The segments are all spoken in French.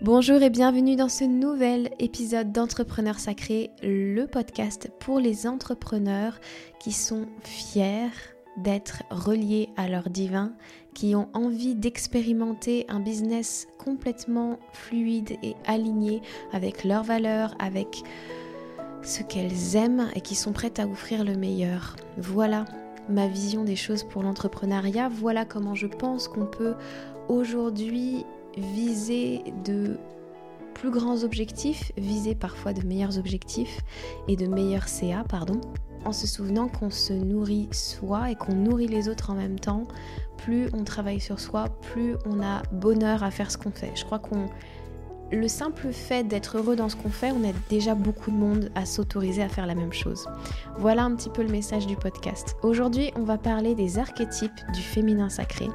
Bonjour et bienvenue dans ce nouvel épisode d'Entrepreneurs Sacrés, le podcast pour les entrepreneurs qui sont fiers d'être reliés à leur divin, qui ont envie d'expérimenter un business complètement fluide et aligné avec leurs valeurs, avec ce qu'elles aiment et qui sont prêtes à offrir le meilleur. Voilà ma vision des choses pour l'entrepreneuriat, voilà comment je pense qu'on peut aujourd'hui viser de plus grands objectifs, viser parfois de meilleurs objectifs et de meilleurs CA, pardon, en se souvenant qu'on se nourrit soi et qu'on nourrit les autres en même temps. Plus on travaille sur soi, plus on a bonheur à faire ce qu'on fait. Je crois qu'on le simple fait d'être heureux dans ce qu'on fait, on aide déjà beaucoup de monde à s'autoriser à faire la même chose. Voilà un petit peu le message du podcast. Aujourd'hui, on va parler des archétypes du féminin sacré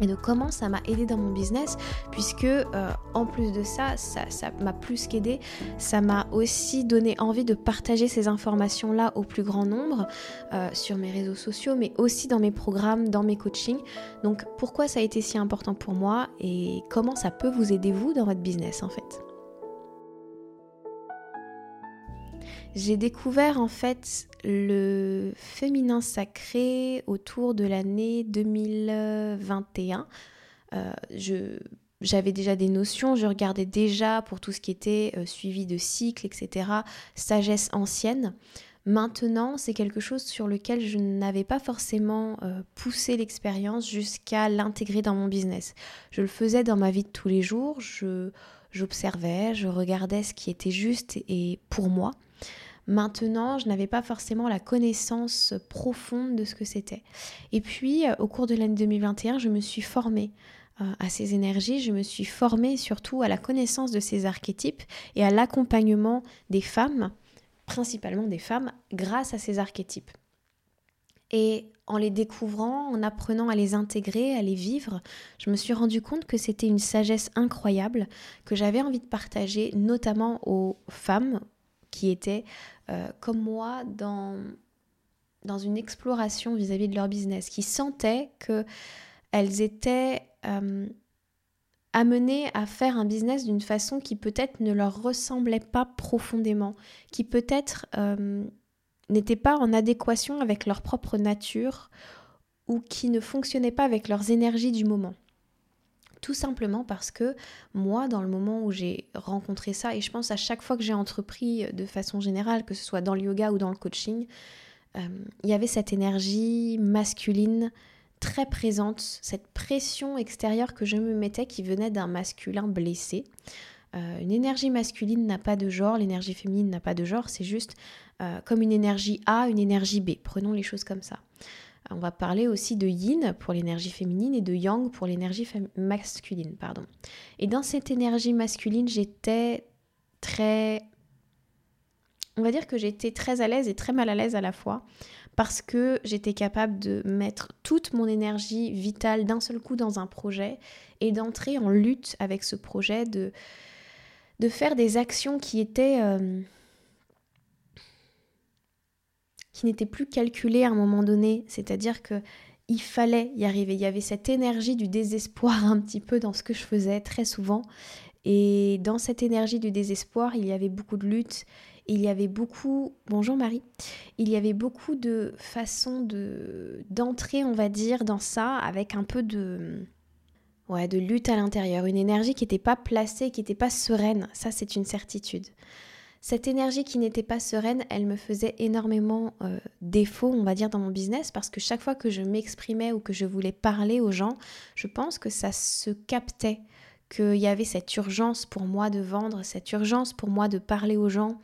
et de comment ça m'a aidé dans mon business puisque euh, en plus de ça, ça m'a plus qu'aidé, ça m'a aussi donné envie de partager ces informations là au plus grand nombre euh, sur mes réseaux sociaux mais aussi dans mes programmes, dans mes coachings. Donc pourquoi ça a été si important pour moi et comment ça peut vous aider vous dans votre business en fait? J'ai découvert en fait le féminin sacré autour de l'année 2021. Euh, j'avais déjà des notions, je regardais déjà pour tout ce qui était euh, suivi de cycles, etc., sagesse ancienne. Maintenant, c'est quelque chose sur lequel je n'avais pas forcément euh, poussé l'expérience jusqu'à l'intégrer dans mon business. Je le faisais dans ma vie de tous les jours, j'observais, je regardais ce qui était juste et pour moi. Maintenant, je n'avais pas forcément la connaissance profonde de ce que c'était. Et puis, euh, au cours de l'année 2021, je me suis formée euh, à ces énergies, je me suis formée surtout à la connaissance de ces archétypes et à l'accompagnement des femmes, principalement des femmes, grâce à ces archétypes. Et en les découvrant, en apprenant à les intégrer, à les vivre, je me suis rendu compte que c'était une sagesse incroyable que j'avais envie de partager, notamment aux femmes, qui étaient euh, comme moi dans, une exploration vis-à-vis de leur business, qui sentaient qu'elles étaient euh, amenées à faire un business d'une façon qui peut-être ne leur ressemblait pas profondément, qui peut-être euh, n'était pas en adéquation avec leur propre nature ou qui ne fonctionnait pas avec leurs énergies du moment. Tout simplement parce que moi, dans le moment où j'ai rencontré ça, et je pense à chaque fois que j'ai entrepris de façon générale, que ce soit dans le yoga ou dans le coaching, euh, il y avait cette énergie masculine très présente, cette pression extérieure que je me mettais qui venait d'un masculin blessé. Euh, une énergie masculine n'a pas de genre, l'énergie féminine n'a pas de genre, c'est juste euh, comme une énergie A, une énergie B. Prenons les choses comme ça. On va parler aussi de yin pour l'énergie féminine et de yang pour l'énergie masculine. Pardon. Et dans cette énergie masculine, j'étais très... On va dire que j'étais très à l'aise et très mal à l'aise à la fois parce que j'étais capable de mettre toute mon énergie vitale d'un seul coup dans un projet et d'entrer en lutte avec ce projet, de, de faire des actions qui étaient... Euh, qui n'était plus calculé à un moment donné, c'est-à-dire que il fallait y arriver. Il y avait cette énergie du désespoir un petit peu dans ce que je faisais très souvent. Et dans cette énergie du désespoir, il y avait beaucoup de lutte, il y avait beaucoup... Bonjour Marie. Il y avait beaucoup de façons de d'entrer, on va dire, dans ça avec un peu de... Ouais, de lutte à l'intérieur. Une énergie qui n'était pas placée, qui n'était pas sereine. Ça, c'est une certitude. Cette énergie qui n'était pas sereine, elle me faisait énormément euh, défaut, on va dire, dans mon business, parce que chaque fois que je m'exprimais ou que je voulais parler aux gens, je pense que ça se captait, qu'il y avait cette urgence pour moi de vendre, cette urgence pour moi de parler aux gens.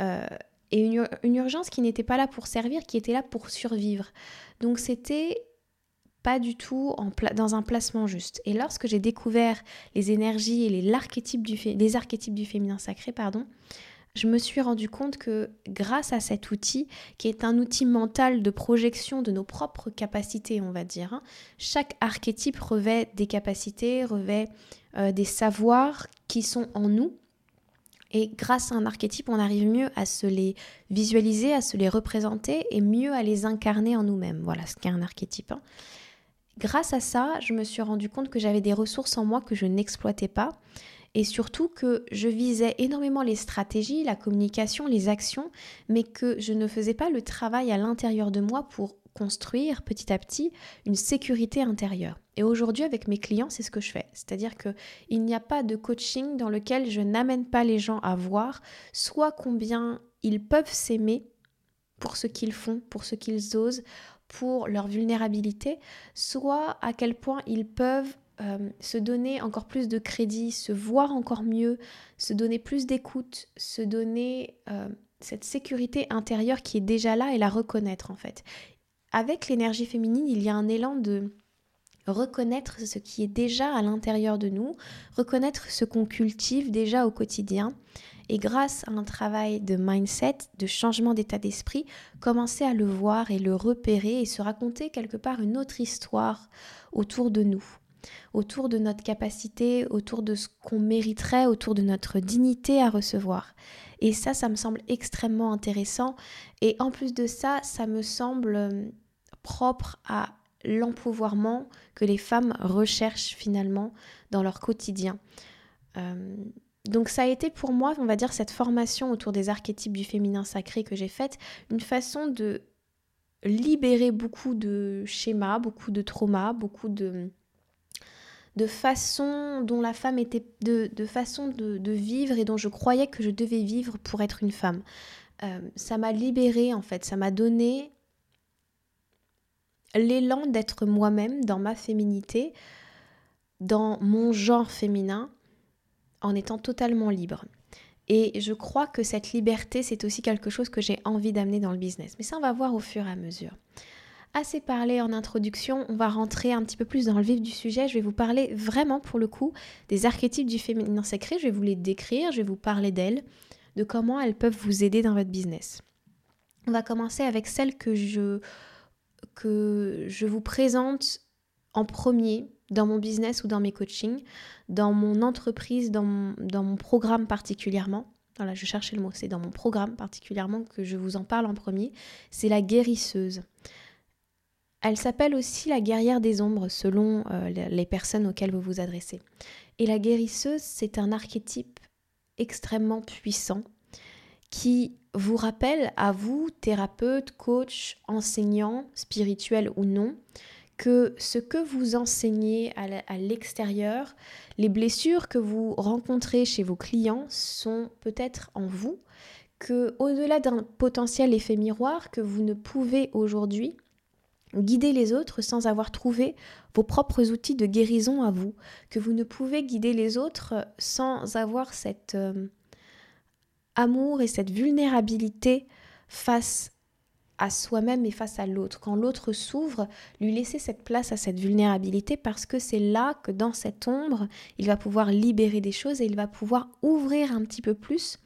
Euh, et une, urgence qui n'était pas là pour servir, qui était là pour survivre. Donc c'était pas du tout dans un placement juste. Et lorsque j'ai découvert les énergies et les, l'archétype du les archétypes du féminin sacré, pardon, je me suis rendu compte que grâce à cet outil, qui est un outil mental de projection de nos propres capacités, on va dire, hein, chaque archétype revêt des capacités, revêt euh, des savoirs qui sont en nous. Et grâce à un archétype, on arrive mieux à se les visualiser, à se les représenter et mieux à les incarner en nous-mêmes. Voilà ce qu'est un archétype. Hein. Grâce à ça, je me suis rendu compte que j'avais des ressources en moi que je n'exploitais pas et surtout que je visais énormément les stratégies, la communication, les actions, mais que je ne faisais pas le travail à l'intérieur de moi pour construire petit à petit une sécurité intérieure. Et aujourd'hui avec mes clients, c'est ce que je fais. C'est-à-dire que il n'y a pas de coaching dans lequel je n'amène pas les gens à voir soit combien ils peuvent s'aimer pour ce qu'ils font, pour ce qu'ils osent, pour leur vulnérabilité, soit à quel point ils peuvent euh, se donner encore plus de crédit, se voir encore mieux, se donner plus d'écoute, se donner euh, cette sécurité intérieure qui est déjà là et la reconnaître en fait. Avec l'énergie féminine, il y a un élan de reconnaître ce qui est déjà à l'intérieur de nous, reconnaître ce qu'on cultive déjà au quotidien et grâce à un travail de mindset, de changement d'état d'esprit, commencer à le voir et le repérer et se raconter quelque part une autre histoire autour de nous, autour de notre capacité, autour de ce qu'on mériterait, autour de notre dignité à recevoir. Et ça, ça me semble extrêmement intéressant. Et en plus de ça, ça me semble euh, propre à l'empouvoirment que les femmes recherchent finalement dans leur quotidien. Euh, donc ça a été pour moi, on va dire, cette formation autour des archétypes du féminin sacré que j'ai faite, une façon de libérer beaucoup de schémas, beaucoup de traumas, beaucoup de, de façons dont la femme était, de, de façon de, vivre et dont je croyais que je devais vivre pour être une femme. Euh, ça m'a libérée en fait, ça m'a donné l'élan d'être moi-même dans ma féminité, dans mon genre féminin, en étant totalement libre. Et je crois que cette liberté, c'est aussi quelque chose que j'ai envie d'amener dans le business. Mais ça, on va voir au fur et à mesure. Assez parlé en introduction, on va rentrer un petit peu plus dans le vif du sujet. Je vais vous parler vraiment pour le coup des archétypes du féminin sacré. Je vais vous les décrire, je vais vous parler d'elles, de comment elles peuvent vous aider dans votre business. On va commencer avec celle que je, que je vous présente en premier dans mon business ou dans mes coachings, dans mon entreprise, dans mon, programme particulièrement. Voilà, je cherchais le mot, c'est dans mon programme particulièrement que je vous en parle en premier. C'est la guérisseuse. Elle s'appelle aussi la guerrière des ombres selon euh, les personnes auxquelles vous vous adressez. Et la guérisseuse, c'est un archétype extrêmement puissant qui vous rappelle à vous, thérapeute, coach, enseignant, spirituel ou non, que ce que vous enseignez à l'extérieur, les blessures que vous rencontrez chez vos clients sont peut-être en vous, que au-delà d'un potentiel effet miroir, que vous ne pouvez aujourd'hui guider les autres sans avoir trouvé vos propres outils de guérison à vous, que vous ne pouvez guider les autres sans avoir cet euh, amour et cette vulnérabilité face à soi-même et face à l'autre. Quand l'autre s'ouvre, lui laisser cette place à cette vulnérabilité parce que c'est là que dans cette ombre, il va pouvoir libérer des choses et il va pouvoir ouvrir un petit peu plus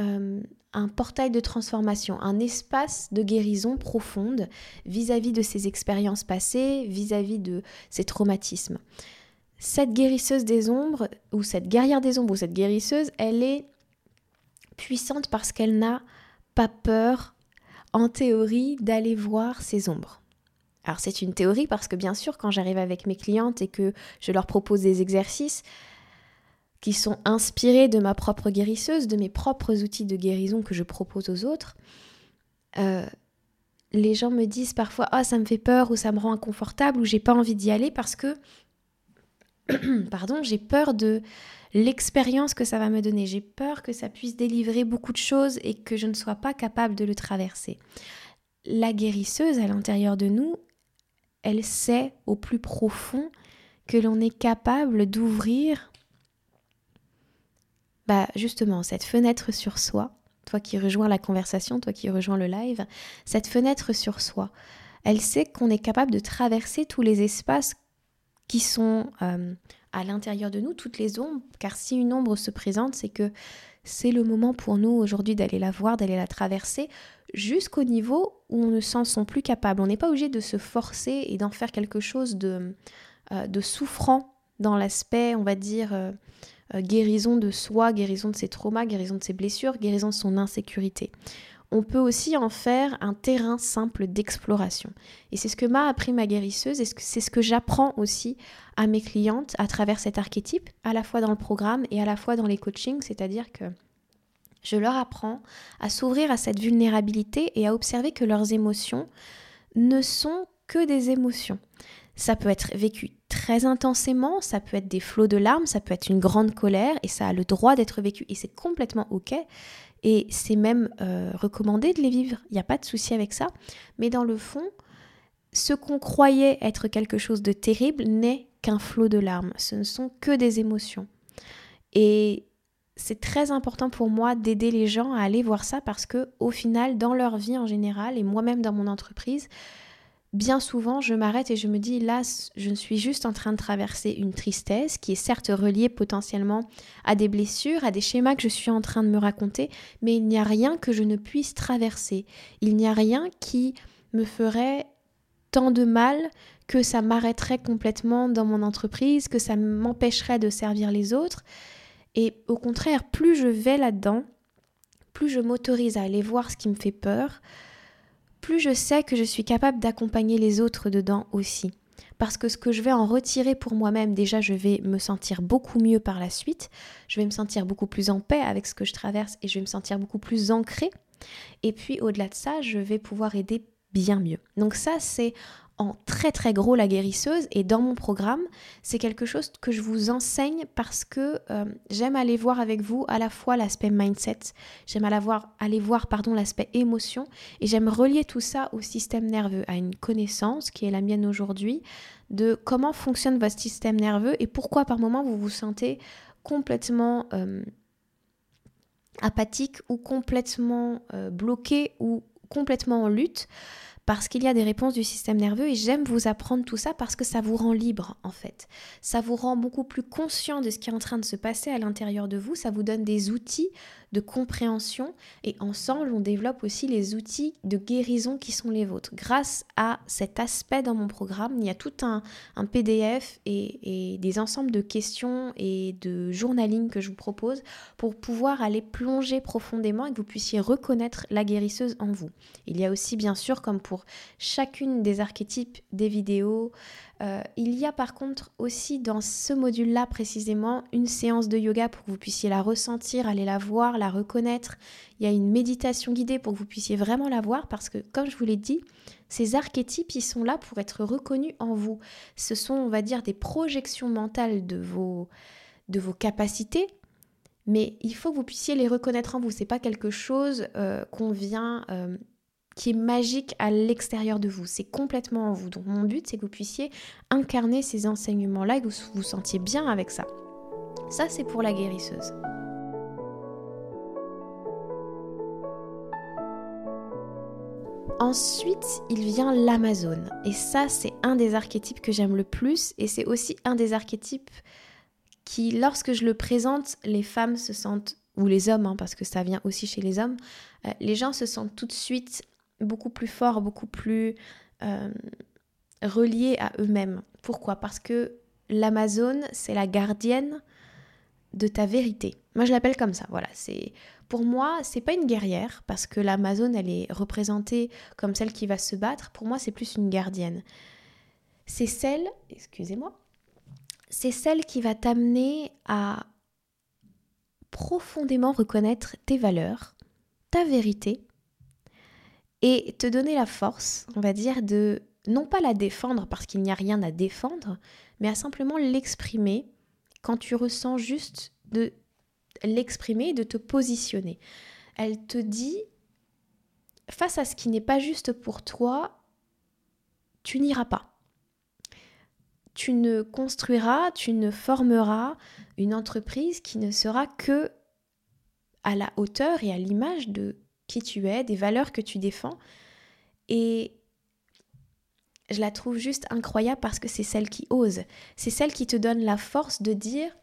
euh, un portail de transformation, un espace de guérison profonde vis-à-vis de ses expériences passées, vis-à-vis de ses traumatismes. Cette guérisseuse des ombres, ou cette guerrière des ombres, ou cette guérisseuse, elle est puissante parce qu'elle n'a pas peur en théorie, d'aller voir ces ombres. Alors c'est une théorie parce que bien sûr, quand j'arrive avec mes clientes et que je leur propose des exercices qui sont inspirés de ma propre guérisseuse, de mes propres outils de guérison que je propose aux autres, euh, les gens me disent parfois ah ça me fait peur ou ça me rend inconfortable ou j'ai pas envie d'y aller parce que pardon j'ai peur de l'expérience que ça va me donner. J'ai peur que ça puisse délivrer beaucoup de choses et que je ne sois pas capable de le traverser. La guérisseuse à l'intérieur de nous, elle sait au plus profond que l'on est capable d'ouvrir bah justement cette fenêtre sur soi, toi qui rejoins la conversation, toi qui rejoins le live, cette fenêtre sur soi. Elle sait qu'on est capable de traverser tous les espaces qui sont euh, à l'intérieur de nous toutes les ombres, car si une ombre se présente, c'est que c'est le moment pour nous aujourd'hui d'aller la voir, d'aller la traverser jusqu'au niveau où on ne s'en sent plus capable. On n'est pas obligé de se forcer et d'en faire quelque chose de, euh, de souffrant dans l'aspect, on va dire, euh, euh, guérison de soi, guérison de ses traumas, guérison de ses blessures, guérison de son insécurité. on peut aussi en faire un terrain simple d'exploration. Et c'est ce que m'a appris ma guérisseuse et c'est ce que j'apprends aussi à mes clientes à travers cet archétype, à la fois dans le programme et à la fois dans les coachings, c'est-à-dire que je leur apprends à s'ouvrir à cette vulnérabilité et à observer que leurs émotions ne sont que des émotions. Ça peut être vécu très intensément, ça peut être des flots de larmes, ça peut être une grande colère et ça a le droit d'être vécu et c'est complètement ok. Et c'est même euh, recommandé de les vivre, il n'y a pas de souci avec ça. Mais dans le fond, ce qu'on croyait être quelque chose de terrible n'est qu'un flot de larmes, ce ne sont que des émotions. Et c'est très important pour moi d'aider les gens à aller voir ça parce que au final dans leur vie en général et moi-même dans mon entreprise bien souvent je m'arrête et je me dis là je suis juste en train de traverser une tristesse qui est certes reliée potentiellement à des blessures, à des schémas que je suis en train de me raconter, mais il n'y a rien que je ne puisse traverser. Il n'y a rien qui me ferait tant de mal que ça m'arrêterait complètement dans mon entreprise, que ça m'empêcherait de servir les autres. Et au contraire, plus je vais là-dedans, plus je m'autorise à aller voir ce qui me fait peur, plus je sais que je suis capable d'accompagner les autres dedans aussi. Parce que ce que je vais en retirer pour moi-même, déjà, je vais me sentir beaucoup mieux par la suite, je vais me sentir beaucoup plus en paix avec ce que je traverse et je vais me sentir beaucoup plus ancrée. Et puis au-delà de ça, je vais pouvoir aider bien mieux. Donc ça, c'est en très très gros la guérisseuse. Et dans mon programme, c'est quelque chose que je vous enseigne parce que euh, j'aime aller voir avec vous à la fois l'aspect mindset, j'aime aller voir, aller voir l'aspect émotion. Et j'aime relier tout ça au système nerveux, à une connaissance qui est la mienne aujourd'hui de comment fonctionne votre système nerveux et pourquoi par moment vous vous sentez complètement euh, apathique ou complètement euh, bloqué ou complètement en lutte parce qu'il y a des réponses du système nerveux et j'aime vous apprendre tout ça parce que ça vous rend libre en fait. Ça vous rend beaucoup plus conscient de ce qui est en train de se passer à l'intérieur de vous, ça vous donne des outils de compréhension et ensemble on développe aussi les outils de guérison qui sont les vôtres. Grâce à cet aspect dans mon programme, il y a tout un, PDF et, des ensembles de questions et de journaling que je vous propose pour pouvoir aller plonger profondément et que vous puissiez reconnaître la guérisseuse en vous. Il y a aussi bien sûr comme pour chacune des archétypes des vidéos, euh, il y a par contre aussi dans ce module-là précisément une séance de yoga pour que vous puissiez la ressentir, aller la voir, la reconnaître. Il y a une méditation guidée pour que vous puissiez vraiment la voir parce que comme je vous l'ai dit, ces archétypes, ils sont là pour être reconnus en vous. Ce sont, on va dire, des projections mentales de vos, de vos capacités, mais il faut que vous puissiez les reconnaître en vous. C'est pas quelque chose euh, qu'on vient euh, qui est magique à l'extérieur de vous. C'est complètement en vous. Donc mon but, c'est que vous puissiez incarner ces enseignements-là et que vous vous sentiez bien avec ça. Ça, c'est pour la guérisseuse. Ensuite, il vient l'Amazone. Et ça, c'est un des archétypes que j'aime le plus. Et c'est aussi un des archétypes qui, lorsque je le présente, les femmes se sentent, ou les hommes, hein, parce que ça vient aussi chez les hommes, euh, les gens se sentent tout de suite beaucoup plus fort, beaucoup plus euh, reliés à eux-mêmes. Pourquoi? Parce que l'Amazone, c'est la gardienne de ta vérité. Moi, je l'appelle comme ça. Voilà, c'est pour moi, c'est pas une guerrière parce que l'Amazone, elle est représentée comme celle qui va se battre. Pour moi, c'est plus une gardienne. C'est celle, excusez-moi, c'est celle qui va t'amener à profondément reconnaître tes valeurs, ta vérité et te donner la force, on va dire, de non pas la défendre parce qu'il n'y a rien à défendre, mais à simplement l'exprimer quand tu ressens juste de l'exprimer, de te positionner. Elle te dit, face à ce qui n'est pas juste pour toi, tu n'iras pas. Tu ne construiras, tu ne formeras une entreprise qui ne sera que à la hauteur et à l'image de qui tu es, des valeurs que tu défends. Et je la trouve juste incroyable parce que c'est celle qui ose. C'est celle qui te donne la force de dire,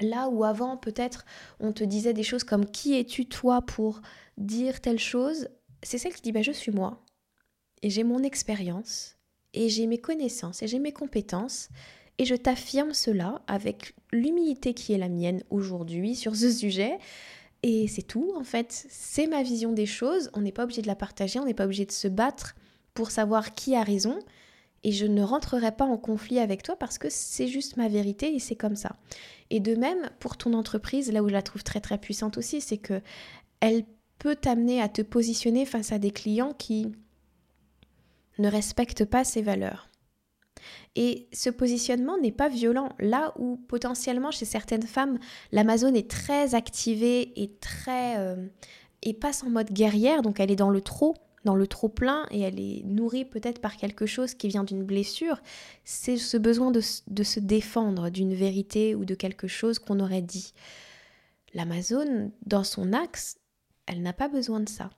là où avant peut-être on te disait des choses comme qui es-tu toi pour dire telle chose, c'est celle qui dit bah, je suis moi. Et j'ai mon expérience, et j'ai mes connaissances, et j'ai mes compétences, et je t'affirme cela avec l'humilité qui est la mienne aujourd'hui sur ce sujet, Et c'est tout, en fait. C'est ma vision des choses. On n'est pas obligé de la partager, on n'est pas obligé de se battre pour savoir qui a raison. Et je ne rentrerai pas en conflit avec toi parce que c'est juste ma vérité et c'est comme ça. Et de même, pour ton entreprise, là où je la trouve très très puissante aussi, c'est que elle peut t'amener à te positionner face à des clients qui ne respectent pas ses valeurs. Et ce positionnement n'est pas violent. Là où potentiellement chez certaines femmes, l'Amazon est très activée et très euh, et passe en mode guerrière, donc elle est dans le trop, dans le trop plein et elle est nourrie peut-être par quelque chose qui vient d'une blessure. C'est ce besoin de, de se défendre d'une vérité ou de quelque chose qu'on aurait dit. L'Amazon, dans son axe, elle n'a pas besoin de ça.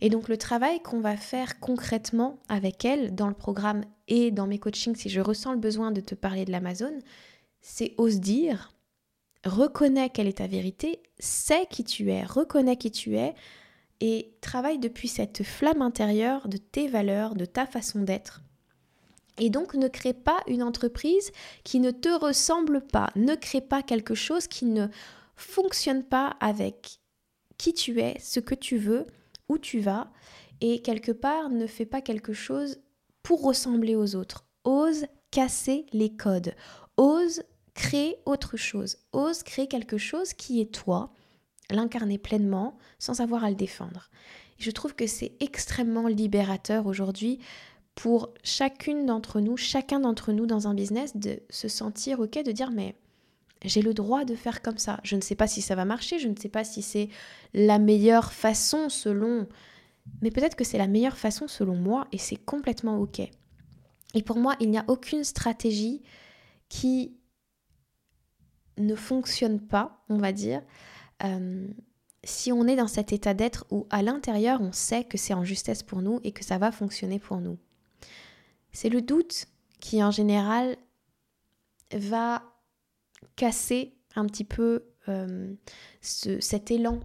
Et donc le travail qu'on va faire concrètement avec elle dans le programme et dans mes coachings, si je ressens le besoin de te parler de l'Amazon, c'est ose dire, reconnais quelle est ta vérité, sais qui tu es, reconnais qui tu es et travaille depuis cette flamme intérieure de tes valeurs, de ta façon d'être. Et donc ne crée pas une entreprise qui ne te ressemble pas, ne crée pas quelque chose qui ne fonctionne pas avec qui tu es, ce que tu veux, où tu vas, et quelque part ne fais pas quelque chose pour ressembler aux autres. Ose casser les codes. Ose créer autre chose. Ose créer quelque chose qui est toi, l'incarner pleinement sans avoir à le défendre. je trouve que c'est extrêmement libérateur aujourd'hui pour chacune d'entre nous, chacun d'entre nous dans un business, de se sentir ok, de dire mais j'ai le droit de faire comme ça. Je ne sais pas si ça va marcher, je ne sais pas si c'est la meilleure façon selon... Mais peut-être que c'est la meilleure façon selon moi et c'est complètement OK. Et pour moi, il n'y a aucune stratégie qui ne fonctionne pas, on va dire, euh, si on est dans cet état d'être où à l'intérieur, on sait que c'est en justesse pour nous et que ça va fonctionner pour nous. C'est le doute qui, en général, va casser un petit peu euh, cet élan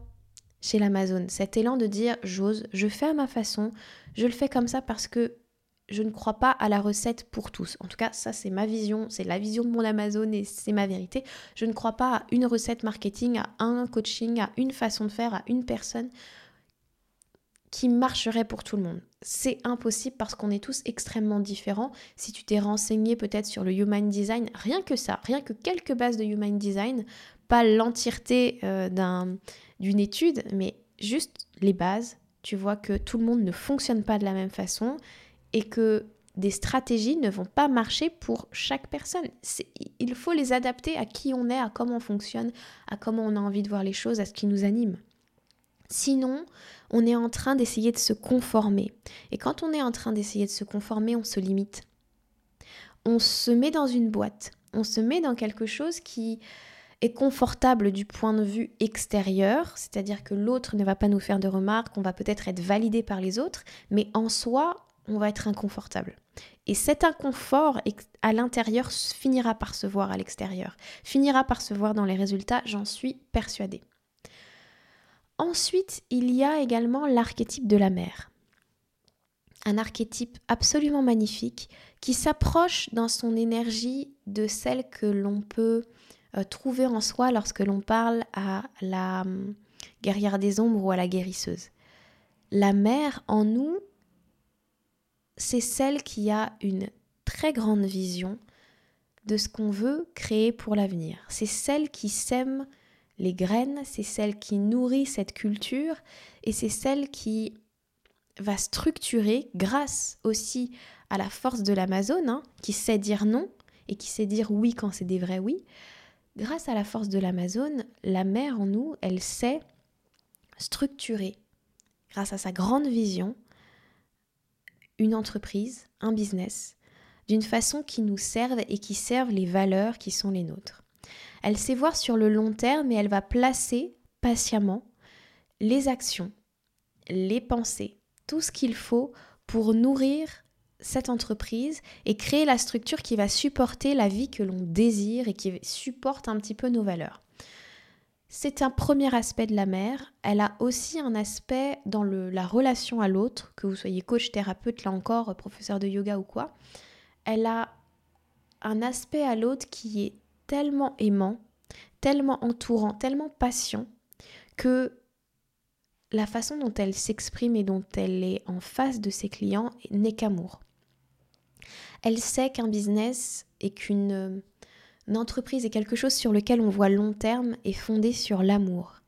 chez l'Amazon, cet élan de dire j'ose, je fais à ma façon, je le fais comme ça parce que je ne crois pas à la recette pour tous. En tout cas, ça c'est ma vision, c'est la vision de mon Amazon et c'est ma vérité. Je ne crois pas à une recette marketing, à un coaching, à une façon de faire, à une personne qui marcherait pour tout le monde. C'est impossible parce qu'on est tous extrêmement différents. Si tu t'es renseigné peut-être sur le Human Design, rien que ça, rien que quelques bases de Human Design, pas l'entièreté euh, d'une étude, mais juste les bases, tu vois que tout le monde ne fonctionne pas de la même façon et que des stratégies ne vont pas marcher pour chaque personne. Il faut les adapter à qui on est, à comment on fonctionne, à comment on a envie de voir les choses, à ce qui nous anime. Sinon, on est en train d'essayer de se conformer. Et quand on est en train d'essayer de se conformer, on se limite. On se met dans une boîte. On se met dans quelque chose qui est confortable du point de vue extérieur, c'est-à-dire que l'autre ne va pas nous faire de remarques, on va peut-être être validé par les autres, mais en soi, on va être inconfortable. Et cet inconfort à l'intérieur finira par se voir à l'extérieur, finira par se voir dans les résultats, j'en suis persuadée. Ensuite, il y a également l'archétype de la mère. Un archétype absolument magnifique qui s'approche dans son énergie de celle que l'on peut euh, trouver en soi lorsque l'on parle à la hum, guerrière des ombres ou à la guérisseuse. La mère en nous, c'est celle qui a une très grande vision de ce qu'on veut créer pour l'avenir. C'est celle qui sème les graines, c'est celle qui nourrit cette culture et c'est celle qui va structurer grâce aussi à la force de l'Amazon, hein, qui sait dire non et qui sait dire oui quand c'est des vrais oui. Grâce à la force de l'Amazon, la mère en nous, elle sait structurer, grâce à sa grande vision, une entreprise, un business, d'une façon qui nous serve et qui serve les valeurs qui sont les nôtres. Elle sait voir sur le long terme et elle va placer patiemment les actions, les pensées, tout ce qu'il faut pour nourrir cette entreprise et créer la structure qui va supporter la vie que l'on désire et qui supporte un petit peu nos valeurs. C'est un premier aspect de la mère. Elle a aussi un aspect dans la relation à l'autre, que vous soyez coach, thérapeute, là encore, professeur de yoga ou quoi. Elle a un aspect à l'autre qui est tellement aimant, tellement entourant, tellement patient, que la façon dont elle s'exprime et dont elle est en face de ses clients n'est qu'amour. Elle sait qu'un business et qu'une entreprise est quelque chose sur lequel on voit long terme est fondé sur l'amour.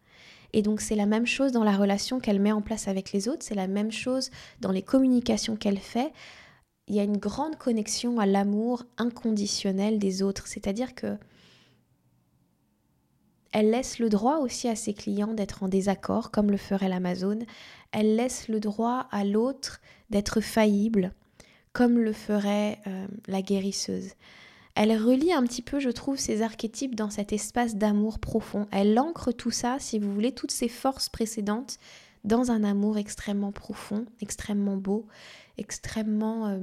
Et donc c'est la même chose dans la relation qu'elle met en place avec les autres, c'est la même chose dans les communications qu'elle fait. Il y a une grande connexion à l'amour inconditionnel des autres, c'est-à-dire que elle laisse le droit aussi à ses clients d'être en désaccord, comme le ferait l'Amazon. Elle laisse le droit à l'autre d'être faillible, comme le ferait euh, la guérisseuse. Elle relie un petit peu, je trouve, ces archétypes dans cet espace d'amour profond. Elle ancre tout ça, si vous voulez, toutes ces forces précédentes dans un amour extrêmement profond, extrêmement beau, extrêmement euh,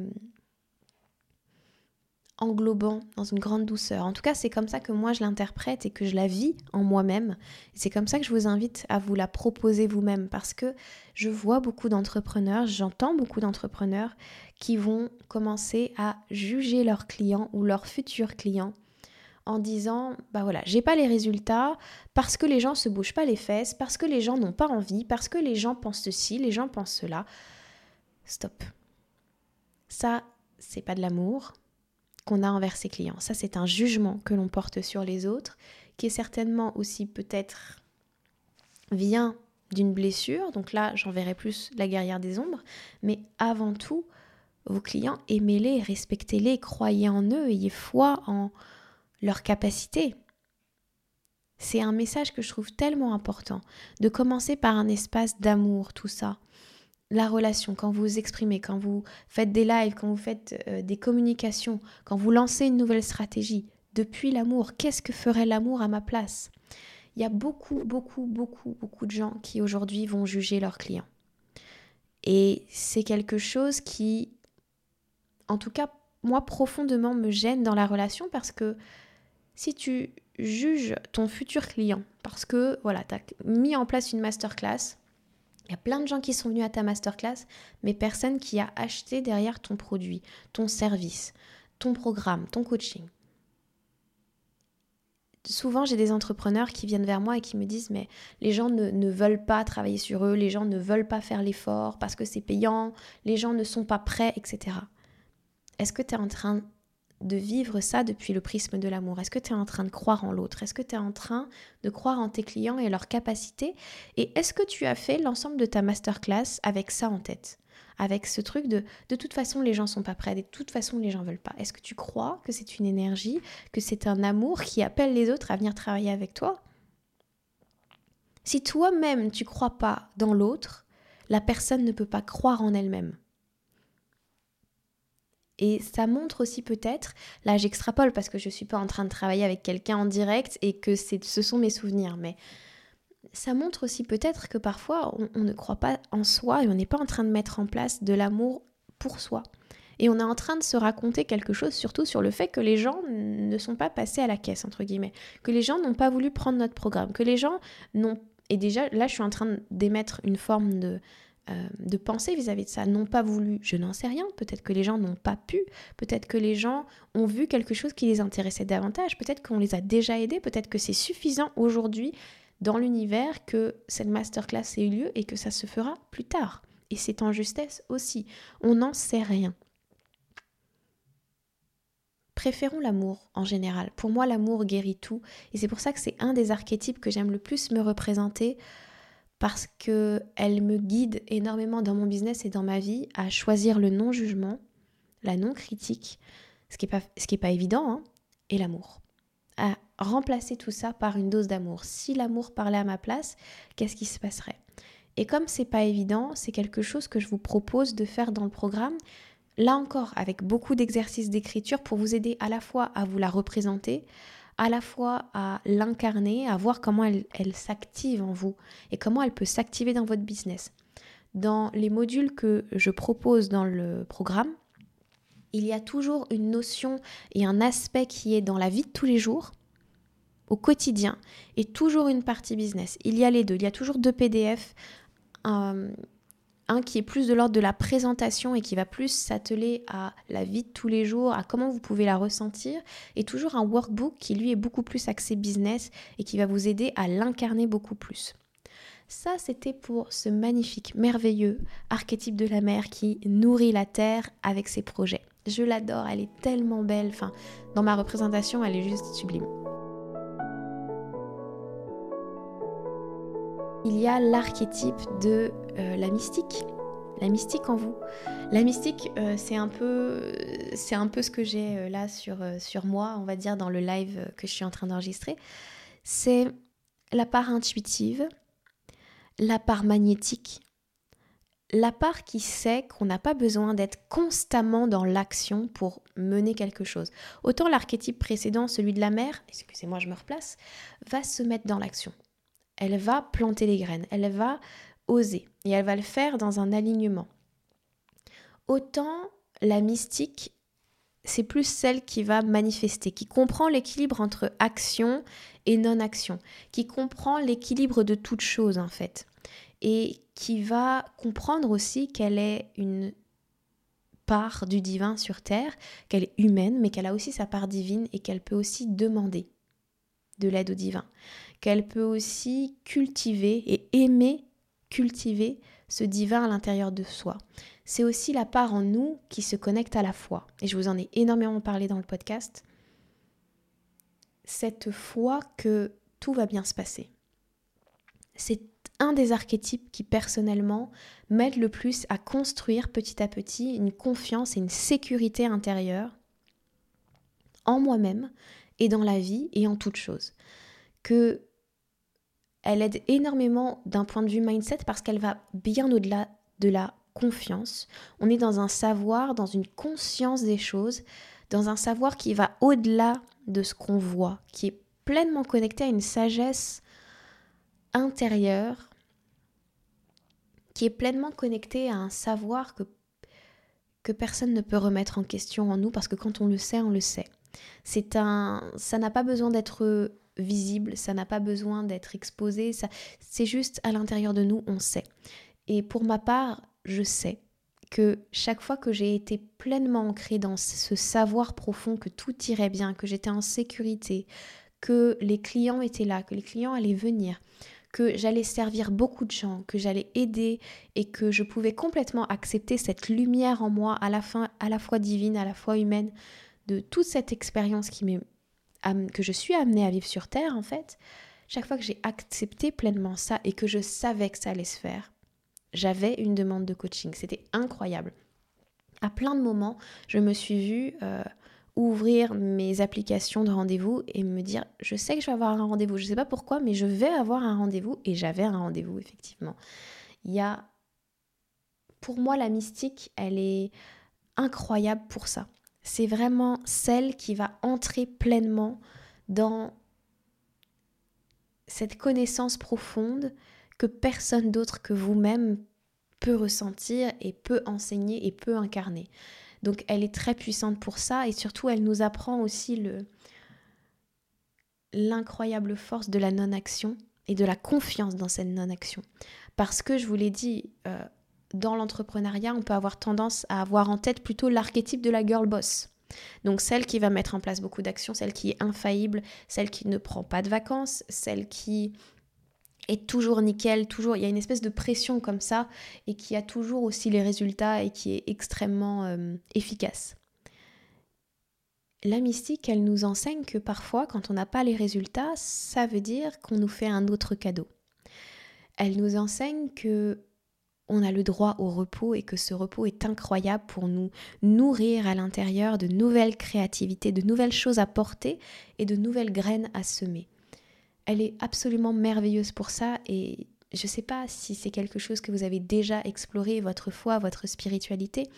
englobant, dans une grande douceur. En tout cas, c'est comme ça que moi je l'interprète et que je la vis en moi-même. C'est comme ça que je vous invite à vous la proposer vous-même parce que je vois beaucoup d'entrepreneurs, j'entends beaucoup d'entrepreneurs qui vont commencer à juger leurs clients ou leurs futurs clients en disant bah voilà, j'ai pas les résultats parce que les gens se bougent pas les fesses, parce que les gens n'ont pas envie, parce que les gens pensent ceci, les gens pensent cela. Stop. Ça, c'est pas de l'amour, qu'on a envers ses clients. Ça, c'est un jugement que l'on porte sur les autres, qui est certainement aussi peut-être vient d'une blessure. Donc là, j'enverrai plus la guerrière des ombres. Mais avant tout, vos clients, aimez-les, respectez-les, croyez en eux, ayez foi en leur capacité. C'est un message que je trouve tellement important, de commencer par un espace d'amour, tout ça la relation, quand vous exprimez, quand vous faites des lives, quand vous faites euh, des communications, quand vous lancez une nouvelle stratégie, depuis l'amour, qu'est-ce que ferait l'amour à ma place? Il y a beaucoup, beaucoup, beaucoup, beaucoup de gens qui aujourd'hui vont juger leurs clients. Et c'est quelque chose qui, en tout cas, moi, profondément me gêne dans la relation parce que si tu juges ton futur client parce que, voilà, tu as mis en place une masterclass, il y a plein de gens qui sont venus à ta masterclass, mais personne qui a acheté derrière ton produit, ton service, ton programme, ton coaching. Souvent, j'ai des entrepreneurs qui viennent vers moi et qui me disent Mais les gens ne, ne veulent pas travailler sur eux, les gens ne veulent pas faire l'effort parce que c'est payant, les gens ne sont pas prêts, etc. Est-ce que tu es en train de vivre ça depuis le prisme de l'amour? Est-ce que tu es en train de croire en l'autre? Est-ce que tu es en train de croire en tes clients et leurs capacités? Et est-ce que tu as fait l'ensemble de ta masterclass avec ça en tête? Avec ce truc de de toute façon les gens sont pas prêts, de toute façon les gens veulent pas. Est-ce que tu crois que c'est une énergie, que c'est un amour qui appelle les autres à venir travailler avec toi? Si toi-même tu crois pas dans l'autre, la personne ne peut pas croire en elle-même. Et ça montre aussi peut-être, là j'extrapole parce que je ne suis pas en train de travailler avec quelqu'un en direct et que ce sont mes souvenirs, mais ça montre aussi peut-être que parfois on, ne croit pas en soi et on n'est pas en train de mettre en place de l'amour pour soi. Et on est en train de se raconter quelque chose surtout sur le fait que les gens ne sont pas passés à la caisse, entre guillemets, que les gens n'ont pas voulu prendre notre programme, que les gens n'ont... Et déjà, là, je suis en train d'émettre une forme de, euh, de penser vis-à-vis de ça, n'ont pas voulu, je n'en sais rien, peut-être que les gens n'ont pas pu, peut-être que les gens ont vu quelque chose qui les intéressait davantage, peut-être qu'on les a déjà aidés, peut-être que c'est suffisant aujourd'hui dans l'univers que cette masterclass ait eu lieu et que ça se fera plus tard. Et c'est en justesse aussi, on n'en sait rien. Préférons l'amour en général. Pour moi, l'amour guérit tout. Et c'est pour ça que c'est un des archétypes que j'aime le plus me représenter parce qu'elle me guide énormément dans mon business et dans ma vie à choisir le non-jugement, la non-critique, ce qui n'est pas, ce qui est évident, hein, et l'amour. À remplacer tout ça par une dose d'amour. Si l'amour parlait à ma place, qu'est-ce qui se passerait? Et comme c'est pas évident, c'est quelque chose que je vous propose de faire dans le programme. Là encore, avec beaucoup d'exercices d'écriture pour vous aider à la fois à vous la représenter, à la fois à l'incarner, à voir comment elle, s'active en vous et comment elle peut s'activer dans votre business. Dans les modules que je propose dans le programme, il y a toujours une notion et un aspect qui est dans la vie de tous les jours, au quotidien, et toujours une partie business. Il y a les deux. Il y a toujours deux PDF. Euh, qui est plus de l'ordre de la présentation et qui va plus s'atteler à la vie de tous les jours, à comment vous pouvez la ressentir, et toujours un workbook qui lui est beaucoup plus axé business et qui va vous aider à l'incarner beaucoup plus. Ça, c'était pour ce magnifique, merveilleux archétype de la mer qui nourrit la terre avec ses projets. Je l'adore, elle est tellement belle. Enfin, dans ma représentation, elle est juste sublime. Il y a l'archétype de euh, la mystique, la mystique en vous. La mystique, euh, c'est un peu, c'est un peu ce que j'ai euh, là sur, sur moi, on va dire dans le live que je suis en train d'enregistrer. C'est la part intuitive, la part magnétique, la part qui sait qu'on n'a pas besoin d'être constamment dans l'action pour mener quelque chose. Autant l'archétype précédent, celui de la mère, excusez-moi, je me replace, va se mettre dans l'action. Elle va planter les graines, elle va oser et elle va le faire dans un alignement. Autant la mystique, c'est plus celle qui va manifester, qui comprend l'équilibre entre action et non-action, qui comprend l'équilibre de toute chose en fait et qui va comprendre aussi qu'elle est une part du divin sur Terre, qu'elle est humaine, mais qu'elle a aussi sa part divine et qu'elle peut aussi demander de l'aide au divin, qu'elle peut aussi cultiver et aimer cultiver ce divin à l'intérieur de soi. C'est aussi la part en nous qui se connecte à la foi. Et je vous en ai énormément parlé dans le podcast. Cette foi que tout va bien se passer. C'est un des archétypes qui personnellement m'aide le plus à construire petit à petit une confiance et une sécurité intérieure en moi-même et dans la vie et en toute chose. Que elle aide énormément d'un point de vue mindset parce qu'elle va bien au-delà de la confiance. On est dans un savoir, dans une conscience des choses, dans un savoir qui va au-delà de ce qu'on voit, qui est pleinement connecté à une sagesse intérieure qui est pleinement connecté à un savoir que, que personne ne peut remettre en question en nous parce que quand on le sait, on le sait. C'est un, ça n'a pas besoin d'être visible, ça n'a pas besoin d'être exposé, ça, c'est juste à l'intérieur de nous, on sait. Et pour ma part, je sais que chaque fois que j'ai été pleinement ancrée dans ce savoir profond que tout irait bien, que j'étais en sécurité, que les clients étaient là, que les clients allaient venir, que j'allais servir beaucoup de gens, que j'allais aider et que je pouvais complètement accepter cette lumière en moi à la fin à la fois divine, à la fois humaine de toute cette expérience qui que je suis amenée à vivre sur terre en fait. Chaque fois que j'ai accepté pleinement ça et que je savais que ça allait se faire, j'avais une demande de coaching. C'était incroyable. À plein de moments, je me suis vue euh, ouvrir mes applications de rendez-vous et me dire je sais que je vais avoir un rendez-vous, je ne sais pas pourquoi, mais je vais avoir un rendez-vous et j'avais un rendez-vous effectivement. Il y a pour moi la mystique, elle est incroyable pour ça. C'est vraiment celle qui va entrer pleinement dans cette connaissance profonde que personne d'autre que vous-même peut ressentir et peut enseigner et peut incarner. Donc elle est très puissante pour ça et surtout elle nous apprend aussi le l'incroyable force de la non-action et de la confiance dans cette non-action. Parce que je vous l'ai dit, euh, dans l'entrepreneuriat, on peut avoir tendance à avoir en tête plutôt l'archétype de la girl boss. Donc celle qui va mettre en place beaucoup d'actions, celle qui est infaillible, celle qui ne prend pas de vacances, celle qui est toujours nickel, toujours, il y a une espèce de pression comme ça et qui a toujours aussi les résultats et qui est extrêmement euh, efficace. La mystique, elle nous enseigne que parfois, quand on n'a pas les résultats, ça veut dire qu'on nous fait un autre cadeau. Elle nous enseigne que on a le droit au repos et que ce repos est incroyable pour nous. Nourrir à l'intérieur de nouvelles créativités, de nouvelles choses à porter et de nouvelles graines à semer. Elle est absolument merveilleuse pour ça et je ne sais pas si c'est quelque chose que vous avez déjà exploré, votre foi, votre spiritualité.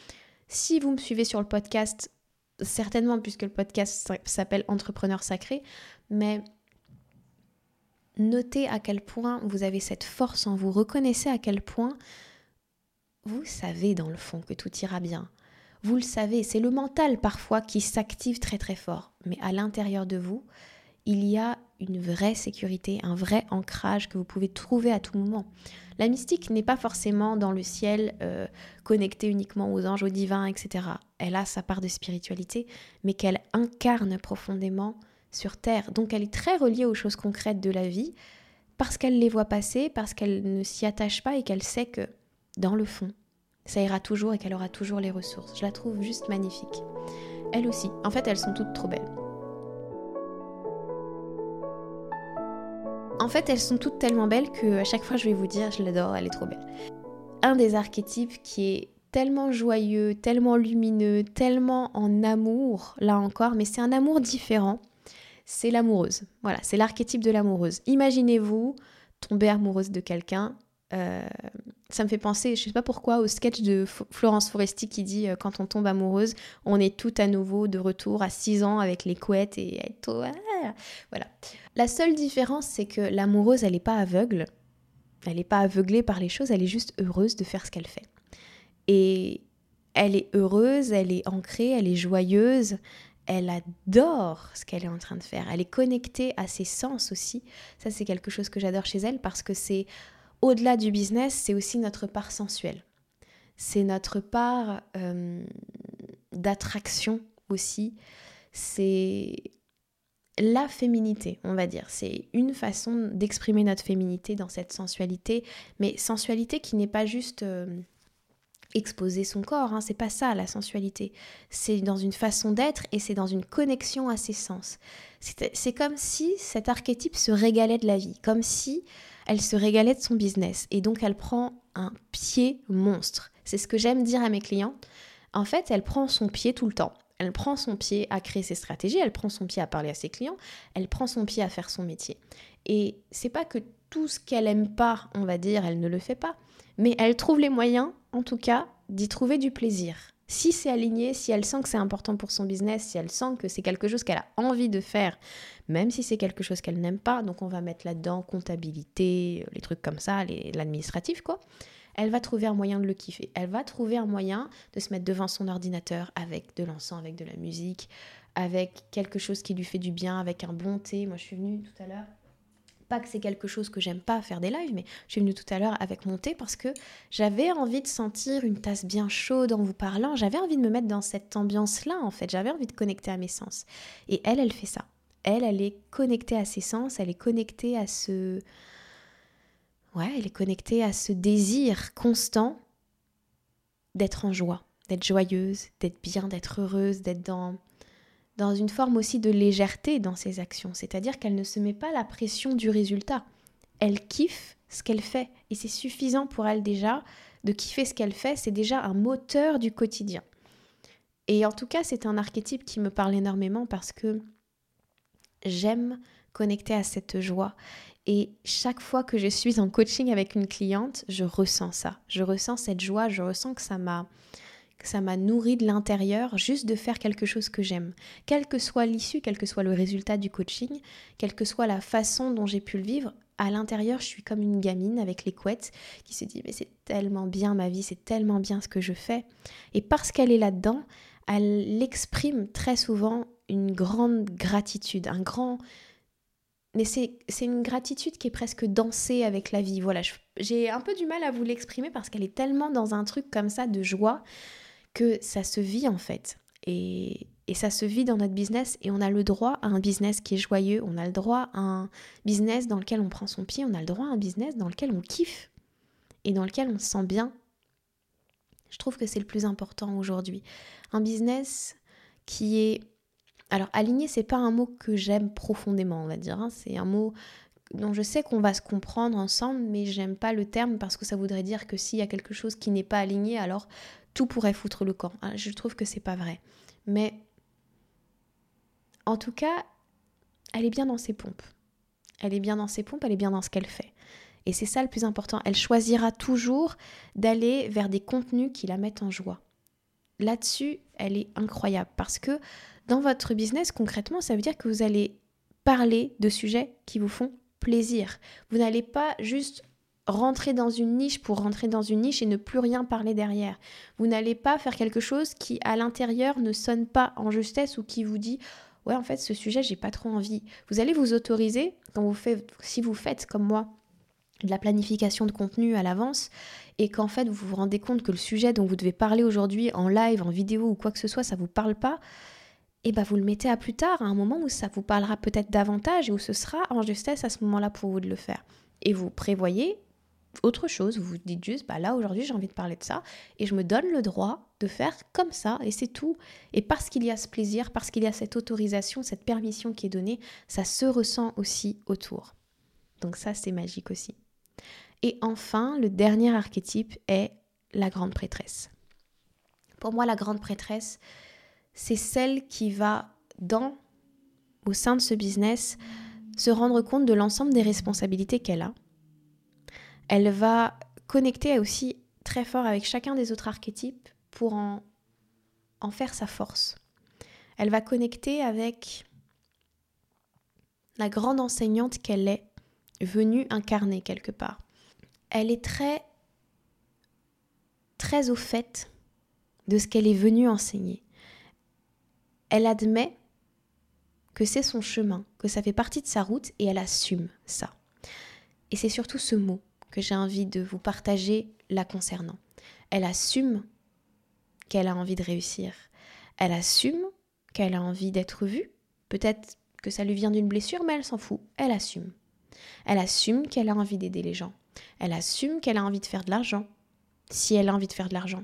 Si vous me suivez sur le podcast, certainement puisque le podcast s'appelle Entrepreneur sacré, mais notez à quel point vous avez cette force en vous, reconnaissez à quel point vous savez dans le fond que tout ira bien. Vous le savez, c'est le mental parfois qui s'active très très fort, mais à l'intérieur de vous, il y a une vraie sécurité, un vrai ancrage que vous pouvez trouver à tout moment. La mystique n'est pas forcément dans le ciel, euh, connectée uniquement aux anges, aux divins, etc. Elle a sa part de spiritualité, mais qu'elle incarne profondément sur Terre. Donc elle est très reliée aux choses concrètes de la vie, parce qu'elle les voit passer, parce qu'elle ne s'y attache pas et qu'elle sait que, dans le fond, ça ira toujours et qu'elle aura toujours les ressources. Je la trouve juste magnifique. Elle aussi. En fait, elles sont toutes trop belles. En fait, elles sont toutes tellement belles que à chaque fois je vais vous dire, je l'adore, elle est trop belle. Un des archétypes qui est tellement joyeux, tellement lumineux, tellement en amour, là encore, mais c'est un amour différent, c'est l'amoureuse. Voilà, c'est l'archétype de l'amoureuse. Imaginez-vous tomber amoureuse de quelqu'un. Euh, ça me fait penser, je sais pas pourquoi, au sketch de Florence Foresti qui dit euh, quand on tombe amoureuse, on est tout à nouveau de retour à 6 ans avec les couettes et tout. Voilà. La seule différence, c'est que l'amoureuse, elle n'est pas aveugle. Elle n'est pas aveuglée par les choses, elle est juste heureuse de faire ce qu'elle fait. Et elle est heureuse, elle est ancrée, elle est joyeuse, elle adore ce qu'elle est en train de faire. Elle est connectée à ses sens aussi. Ça, c'est quelque chose que j'adore chez elle parce que c'est au-delà du business, c'est aussi notre part sensuelle. C'est notre part euh, d'attraction aussi. C'est la féminité, on va dire. C'est une façon d'exprimer notre féminité dans cette sensualité, mais sensualité qui n'est pas juste euh, exposer son corps, hein, c'est pas ça la sensualité. C'est dans une façon d'être et c'est dans une connexion à ses sens. C'est comme si cet archétype se régalait de la vie, comme si elle se régalait de son business et donc elle prend un pied monstre. C'est ce que j'aime dire à mes clients. En fait, elle prend son pied tout le temps. Elle prend son pied à créer ses stratégies, elle prend son pied à parler à ses clients, elle prend son pied à faire son métier. Et c'est pas que tout ce qu'elle aime pas, on va dire, elle ne le fait pas, mais elle trouve les moyens, en tout cas, d'y trouver du plaisir. Si c'est aligné, si elle sent que c'est important pour son business, si elle sent que c'est quelque chose qu'elle a envie de faire, même si c'est quelque chose qu'elle n'aime pas, donc on va mettre là-dedans comptabilité, les trucs comme ça, l'administratif quoi, elle va trouver un moyen de le kiffer. Elle va trouver un moyen de se mettre devant son ordinateur avec de l'encens, avec de la musique, avec quelque chose qui lui fait du bien, avec un bon thé. Moi je suis venue tout à l'heure pas que c'est quelque chose que j'aime pas faire des lives, mais je suis venue tout à l'heure avec mon thé parce que j'avais envie de sentir une tasse bien chaude en vous parlant. J'avais envie de me mettre dans cette ambiance-là, en fait. J'avais envie de connecter à mes sens. Et elle, elle fait ça. Elle, elle est connectée à ses sens, elle est connectée à ce. Ouais, elle est connectée à ce désir constant d'être en joie, d'être joyeuse, d'être bien, d'être heureuse, d'être dans dans une forme aussi de légèreté dans ses actions, c'est-à-dire qu'elle ne se met pas la pression du résultat. Elle kiffe ce qu'elle fait et c'est suffisant pour elle déjà de kiffer ce qu'elle fait, c'est déjà un moteur du quotidien. Et en tout cas, c'est un archétype qui me parle énormément parce que j'aime connecter à cette joie. Et chaque fois que je suis en coaching avec une cliente, je ressens ça. Je ressens cette joie, je ressens que ça m'a ça m'a nourri de l'intérieur juste de faire quelque chose que j'aime. Quelle que soit l'issue, quel que soit le résultat du coaching, quelle que soit la façon dont j'ai pu le vivre, à l'intérieur, je suis comme une gamine avec les couettes qui se dit mais c'est tellement bien ma vie, c'est tellement bien ce que je fais. Et parce qu'elle est là-dedans, elle exprime très souvent une grande gratitude, un grand mais c'est une gratitude qui est presque dansée avec la vie. Voilà, j'ai un peu du mal à vous l'exprimer parce qu'elle est tellement dans un truc comme ça de joie que ça se vit en fait. Et, ça se vit dans notre business et on a le droit à un business qui est joyeux, on a le droit à un business dans lequel on prend son pied, on a le droit à un business dans lequel on kiffe et dans lequel on se sent bien. Je trouve que c'est le plus important aujourd'hui. Un business qui est... Alors aligné, c'est pas un mot que j'aime profondément, on va dire. Hein. C'est un mot dont je sais qu'on va se comprendre ensemble, mais j'aime pas le terme parce que ça voudrait dire que s'il y a quelque chose qui n'est pas aligné, alors tout pourrait foutre le camp. Ah, je trouve que c'est pas vrai. Mais en tout cas, elle est bien dans ses pompes. Elle est bien dans ses pompes, elle est bien dans ce qu'elle fait. Et c'est ça le plus important. Elle choisira toujours d'aller vers des contenus qui la mettent en joie. Là-dessus, elle est incroyable parce que dans votre business, concrètement, ça veut dire que vous allez parler de sujets qui vous font plaisir. Vous n'allez pas juste rentrer dans une niche pour rentrer dans une niche et ne plus rien parler derrière. Vous n'allez pas faire quelque chose qui à l'intérieur ne sonne pas en justesse ou qui vous dit ouais en fait ce sujet j'ai pas trop envie. Vous allez vous autoriser quand vous faites si vous faites comme moi de la planification de contenu à l'avance et qu'en fait vous vous rendez compte que le sujet dont vous devez parler aujourd'hui en live, en vidéo ou quoi que ce soit, ça vous parle pas, et bah vous le mettez à plus tard, à un moment où ça vous parlera peut-être davantage et où ce sera en justesse à ce moment-là pour vous de le faire. Et vous prévoyez autre chose, vous vous dites juste, bah là aujourd'hui j'ai envie de parler de ça, et je me donne le droit de faire comme ça, et c'est tout. Et parce qu'il y a ce plaisir, parce qu'il y a cette autorisation, cette permission qui est donnée, ça se ressent aussi autour. Donc ça c'est magique aussi. Et enfin, le dernier archétype est la grande prêtresse. Pour moi, la grande prêtresse, c'est celle qui va dans, au sein de ce business, se rendre compte de l'ensemble des responsabilités qu'elle a. Elle va connecter aussi très fort avec chacun des autres archétypes pour en, en faire sa force. Elle va connecter avec la grande enseignante qu'elle est, venue incarner quelque part. Elle est très, très au fait de ce qu'elle est venue enseigner elle admet que c'est son chemin, que ça fait partie de sa route et elle assume ça. Et c'est surtout ce mot que j'ai envie de vous partager la concernant. Elle assume qu'elle a envie de réussir. Elle assume qu'elle a envie d'être vue. Peut-être que ça lui vient d'une blessure, mais elle s'en fout. Elle assume. Elle assume qu'elle a envie d'aider les gens. Elle assume qu'elle a envie de faire de l'argent. Si elle a envie de faire de l'argent.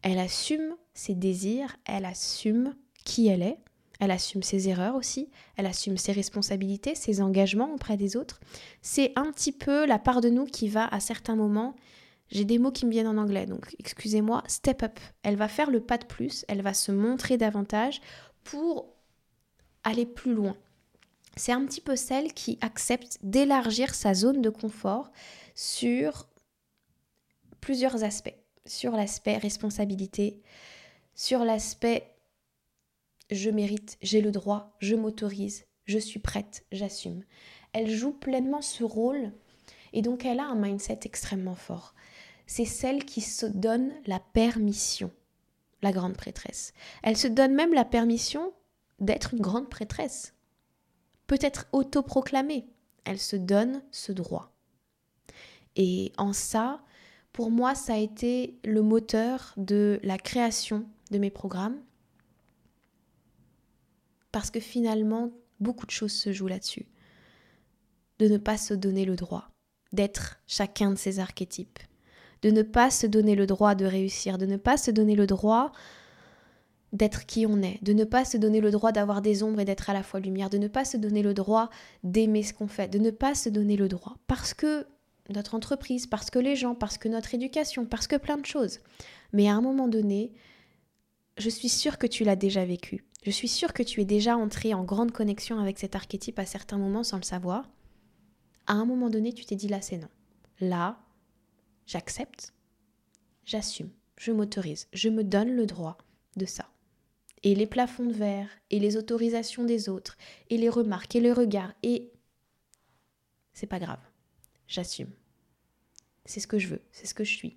Elle assume ses désirs. Elle assume qui elle est, elle assume ses erreurs aussi, elle assume ses responsabilités, ses engagements auprès des autres. C'est un petit peu la part de nous qui va à certains moments, j'ai des mots qui me viennent en anglais, donc excusez-moi, step up. Elle va faire le pas de plus, elle va se montrer davantage pour aller plus loin. C'est un petit peu celle qui accepte d'élargir sa zone de confort sur plusieurs aspects. Sur l'aspect responsabilité, sur l'aspect je mérite, j'ai le droit, je m'autorise, je suis prête, j'assume. Elle joue pleinement ce rôle et donc elle a un mindset extrêmement fort. C'est celle qui se donne la permission, la grande prêtresse. Elle se donne même la permission d'être une grande prêtresse. Peut-être autoproclamée. Elle se donne ce droit. Et en ça, pour moi, ça a été le moteur de la création de mes programmes, parce que finalement, beaucoup de choses se jouent là-dessus. De ne pas se donner le droit d'être chacun de ces archétypes. De ne pas se donner le droit de réussir. De ne pas se donner le droit d'être qui on est. De ne pas se donner le droit d'avoir des ombres et d'être à la fois lumière. De ne pas se donner le droit d'aimer ce qu'on fait. De ne pas se donner le droit. Parce que notre entreprise, parce que les gens, parce que notre éducation, parce que plein de choses. Mais à un moment donné, je suis sûre que tu l'as déjà vécu. Je suis sûre que tu es déjà entré en grande connexion avec cet archétype à certains moments sans le savoir. À un moment donné, tu t'es dit là, c'est non. Là, j'accepte, j'assume, je m'autorise, je me donne le droit de ça. Et les plafonds de verre, et les autorisations des autres, et les remarques, et le regard, et. C'est pas grave. J'assume. C'est ce que je veux, c'est ce que je suis.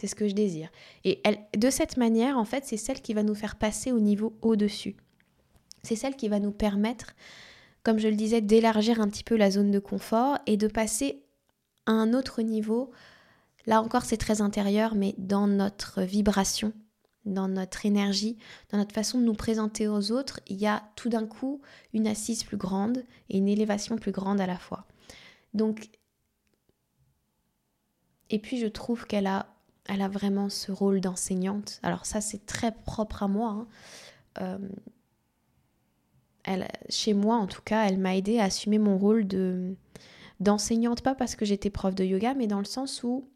C'est ce que je désire. Et elle, de cette manière, en fait, c'est celle qui va nous faire passer au niveau au-dessus. C'est celle qui va nous permettre, comme je le disais, d'élargir un petit peu la zone de confort et de passer à un autre niveau. Là encore, c'est très intérieur, mais dans notre vibration, dans notre énergie, dans notre façon de nous présenter aux autres, il y a tout d'un coup une assise plus grande et une élévation plus grande à la fois. Donc, et puis je trouve qu'elle a elle a vraiment ce rôle d'enseignante. Alors ça, c'est très propre à moi. Hein. Euh, chez moi, en tout cas, elle m'a aidé à assumer mon rôle de d'enseignante, pas parce que j'étais prof de yoga, mais dans le sens où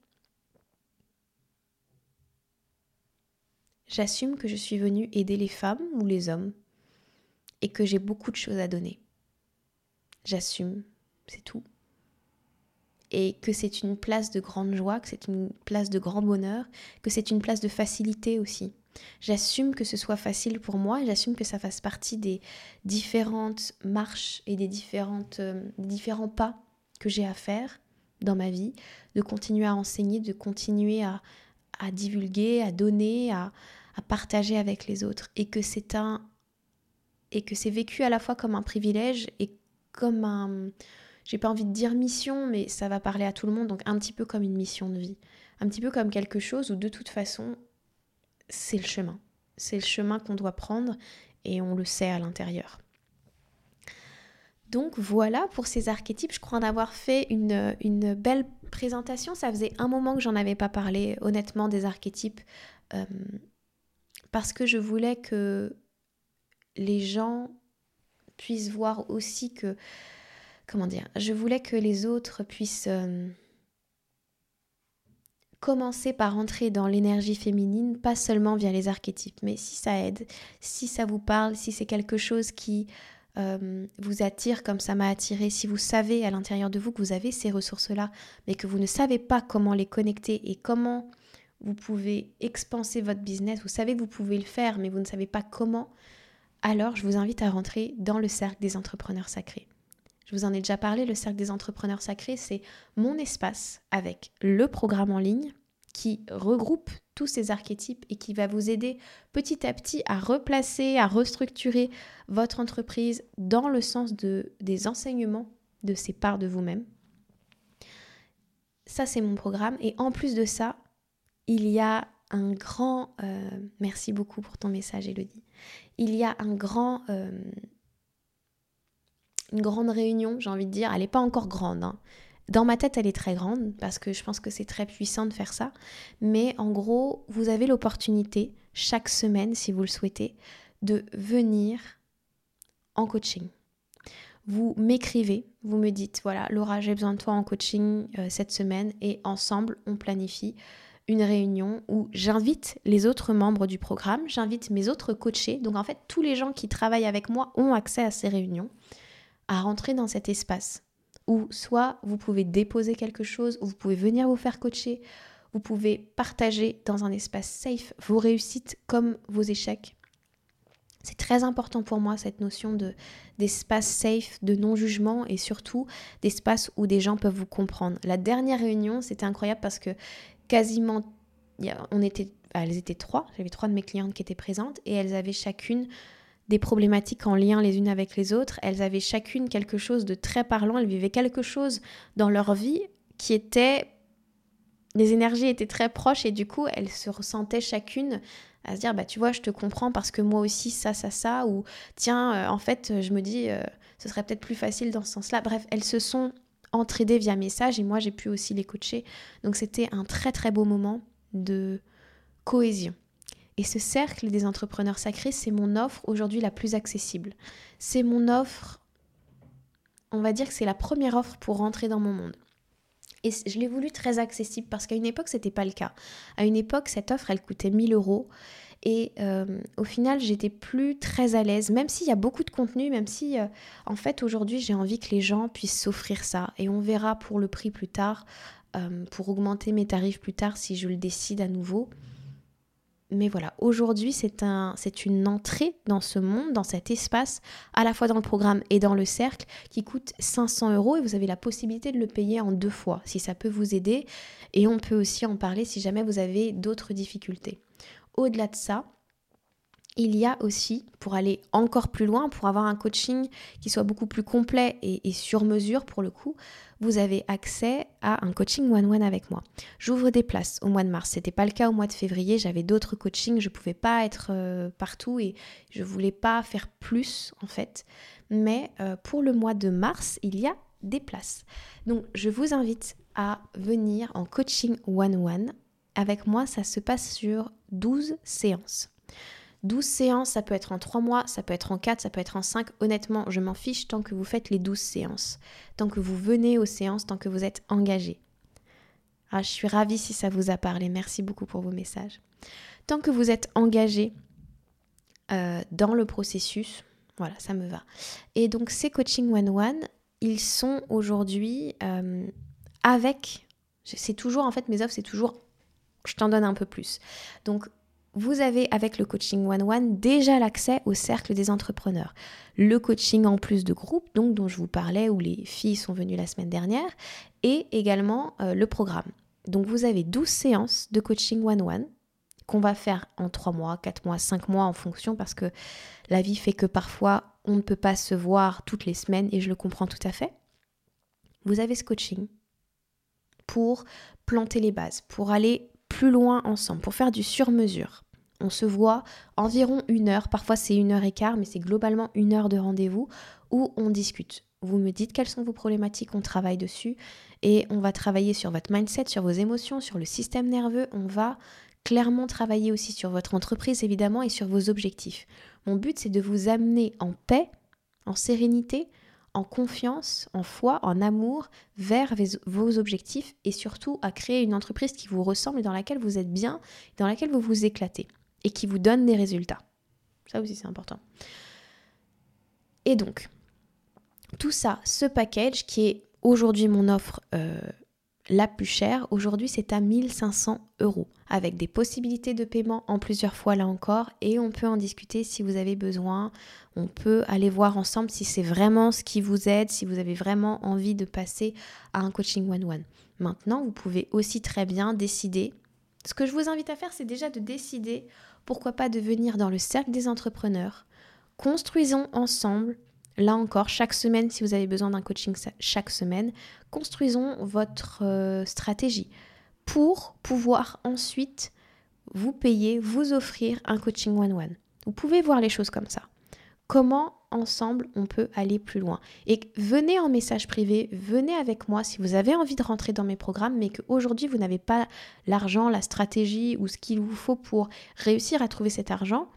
j'assume que je suis venue aider les femmes ou les hommes et que j'ai beaucoup de choses à donner. J'assume, c'est tout et que c'est une place de grande joie, que c'est une place de grand bonheur, que c'est une place de facilité aussi. J'assume que ce soit facile pour moi, j'assume que ça fasse partie des différentes marches et des différentes, euh, différents pas que j'ai à faire dans ma vie, de continuer à enseigner, de continuer à, à divulguer, à donner, à, à partager avec les autres, et que c'est un et que c'est vécu à la fois comme un privilège et comme un, j'ai pas envie de dire mission, mais ça va parler à tout le monde, donc un petit peu comme une mission de vie. Un petit peu comme quelque chose où de toute façon, c'est le chemin. c'est le chemin qu'on doit prendre et on le sait à l'intérieur. Donc voilà pour ces archétypes. Je crois en avoir fait une, belle présentation. Ça faisait un moment que j'en avais pas parlé, honnêtement, des archétypes. Euh, parce que je voulais que les gens puissent voir aussi que. Comment dire Je voulais que les autres puissent. Euh, commencer par entrer dans l'énergie féminine, pas seulement via les archétypes, mais si ça aide, si ça vous parle, si c'est quelque chose qui euh, vous attire comme ça m'a attiré, si vous savez à l'intérieur de vous que vous avez ces ressources-là, mais que vous ne savez pas comment les connecter et comment vous pouvez expanser votre business, vous savez que vous pouvez le faire, mais vous ne savez pas comment, alors je vous invite à rentrer dans le cercle des entrepreneurs sacrés. Je vous en ai déjà parlé, le cercle des entrepreneurs sacrés, c'est mon espace avec le programme en ligne qui regroupe tous ces archétypes et qui va vous aider petit à petit à replacer, à restructurer votre entreprise dans le sens de, des enseignements de ces parts de vous-même. Ça, c'est mon programme. Et en plus de ça, il y a un grand... Euh, merci beaucoup pour ton message, Elodie. Il y a un grand... Euh, une grande réunion, j'ai envie de dire. Elle n'est pas encore grande. Hein. Dans ma tête, elle est très grande parce que je pense que c'est très puissant de faire ça. Mais en gros, vous avez l'opportunité, chaque semaine, si vous le souhaitez, de venir en coaching. Vous m'écrivez, vous me dites, voilà, Laura, j'ai besoin de toi en coaching euh, cette semaine et ensemble, on planifie une réunion où j'invite les autres membres du programme, j'invite mes autres coachés. Donc en fait, tous les gens qui travaillent avec moi ont accès à ces réunions, à rentrer dans cet espace où soit vous pouvez déposer quelque chose, ou vous pouvez venir vous faire coacher, vous pouvez partager dans un espace safe vos réussites comme vos échecs. C'est très important pour moi cette notion de d'espace safe, de non-jugement et surtout d'espace où des gens peuvent vous comprendre. La dernière réunion, c'était incroyable parce que quasiment on était elles étaient trois, j'avais trois de mes clientes qui étaient présentes et elles avaient chacune des problématiques en lien les unes avec les autres. Elles avaient chacune quelque chose de très parlant, elles vivaient quelque chose dans leur vie qui était... Les énergies étaient très proches et du coup, elles se ressentaient chacune à se dire, bah tu vois, je te comprends parce que moi aussi, ça, ça, ça, ou tiens, euh, en fait, je me dis, euh, ce serait peut-être plus facile dans ce sens-là. Bref, elles se sont entraidées via message et moi, j'ai pu aussi les coacher. Donc c'était un très, très beau moment de cohésion. Et ce cercle des entrepreneurs sacrés, c'est mon offre aujourd'hui la plus accessible. C'est mon offre, on va dire que c'est la première offre pour rentrer dans mon monde. Et je l'ai voulu très accessible parce qu'à une époque, ce n'était pas le cas. À une époque, cette offre, elle coûtait 1000 euros. Et euh, au final, j'étais plus très à l'aise, même s'il y a beaucoup de contenu, même si, euh, en fait, aujourd'hui, j'ai envie que les gens puissent s'offrir ça. Et on verra pour le prix plus tard, euh, pour augmenter mes tarifs plus tard si je le décide à nouveau mais voilà, aujourd'hui, c'est un, une entrée dans ce monde, dans cet espace, à la fois dans le programme et dans le cercle, qui coûte 500 euros et vous avez la possibilité de le payer en deux fois, si ça peut vous aider. Et on peut aussi en parler si jamais vous avez d'autres difficultés. Au-delà de ça, il y a aussi, pour aller encore plus loin, pour avoir un coaching qui soit beaucoup plus complet et, sur mesure pour le coup, vous avez accès à un coaching one-one avec moi. J'ouvre des places au mois de mars. C'était pas le cas au mois de février. J'avais d'autres coachings. Je pouvais pas être euh, partout et je voulais pas faire plus en fait. Mais euh, pour le mois de mars, il y a des places. Donc je vous invite à venir en coaching one-one. Avec moi, ça se passe sur 12 séances. 12 séances, ça peut être en 3 mois, ça peut être en 4, ça peut être en 5. Honnêtement, je m'en fiche tant que vous faites les 12 séances, tant que vous venez aux séances, tant que vous êtes engagé. Ah, je suis ravie si ça vous a parlé. Merci beaucoup pour vos messages. Tant que vous êtes engagé euh, dans le processus, voilà, ça me va. Et donc ces coaching one-one, ils sont aujourd'hui euh, avec, c'est toujours en fait mes offres, c'est toujours, je t'en donne un peu plus. Donc vous avez avec le coaching one-one déjà l'accès au cercle des entrepreneurs. Le coaching en plus de groupe, donc dont je vous parlais, où les filles sont venues la semaine dernière, et également euh, le programme. Donc vous avez 12 séances de coaching one-one qu'on va faire en 3 mois, 4 mois, 5 mois en fonction parce que la vie fait que parfois on ne peut pas se voir toutes les semaines et je le comprends tout à fait. Vous avez ce coaching pour planter les bases, pour aller plus loin ensemble, pour faire du sur-mesure. On se voit environ une heure, parfois c'est une heure et quart, mais c'est globalement une heure de rendez-vous où on discute. Vous me dites quelles sont vos problématiques, on travaille dessus et on va travailler sur votre mindset, sur vos émotions, sur le système nerveux. On va clairement travailler aussi sur votre entreprise évidemment et sur vos objectifs. Mon but c'est de vous amener en paix, en sérénité, en confiance, en foi, en amour vers vos objectifs et surtout à créer une entreprise qui vous ressemble et dans laquelle vous êtes bien, dans laquelle vous vous éclatez et qui vous donne des résultats. Ça aussi c'est important. Et donc, tout ça, ce package qui est aujourd'hui mon offre euh, la plus chère, aujourd'hui c'est à 1500 euros, avec des possibilités de paiement en plusieurs fois là encore, et on peut en discuter si vous avez besoin, on peut aller voir ensemble si c'est vraiment ce qui vous aide, si vous avez vraiment envie de passer à un coaching one-one. Maintenant, vous pouvez aussi très bien décider, ce que je vous invite à faire, c'est déjà de décider pourquoi pas de venir dans le cercle des entrepreneurs, construisons ensemble Là encore, chaque semaine, si vous avez besoin d'un coaching chaque semaine, construisons votre euh, stratégie pour pouvoir ensuite vous payer, vous offrir un coaching one-one. Vous pouvez voir les choses comme ça. Comment ensemble on peut aller plus loin Et venez en message privé, venez avec moi si vous avez envie de rentrer dans mes programmes, mais qu'aujourd'hui vous n'avez pas l'argent, la stratégie ou ce qu'il vous faut pour réussir à trouver cet argent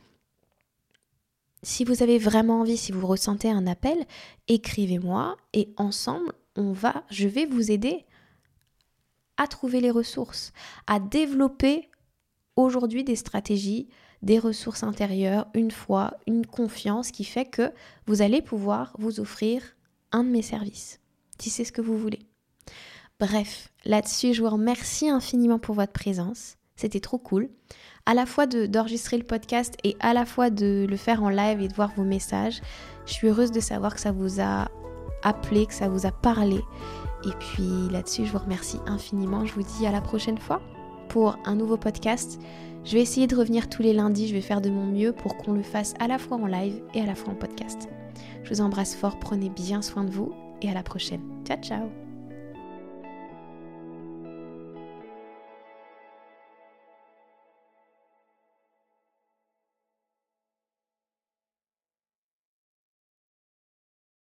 si vous avez vraiment envie, si vous ressentez un appel, écrivez-moi et ensemble, on va, je vais vous aider à trouver les ressources, à développer aujourd'hui des stratégies, des ressources intérieures, une foi, une confiance qui fait que vous allez pouvoir vous offrir un de mes services, si c'est ce que vous voulez. Bref, là-dessus, je vous remercie infiniment pour votre présence. C'était trop cool à la fois d'enregistrer le podcast et à la fois de le faire en live et de voir vos messages. Je suis heureuse de savoir que ça vous a appelé, que ça vous a parlé. Et puis là-dessus, je vous remercie infiniment. Je vous dis à la prochaine fois pour un nouveau podcast. Je vais essayer de revenir tous les lundis. Je vais faire de mon mieux pour qu'on le fasse à la fois en live et à la fois en podcast. Je vous embrasse fort. Prenez bien soin de vous et à la prochaine. Ciao, ciao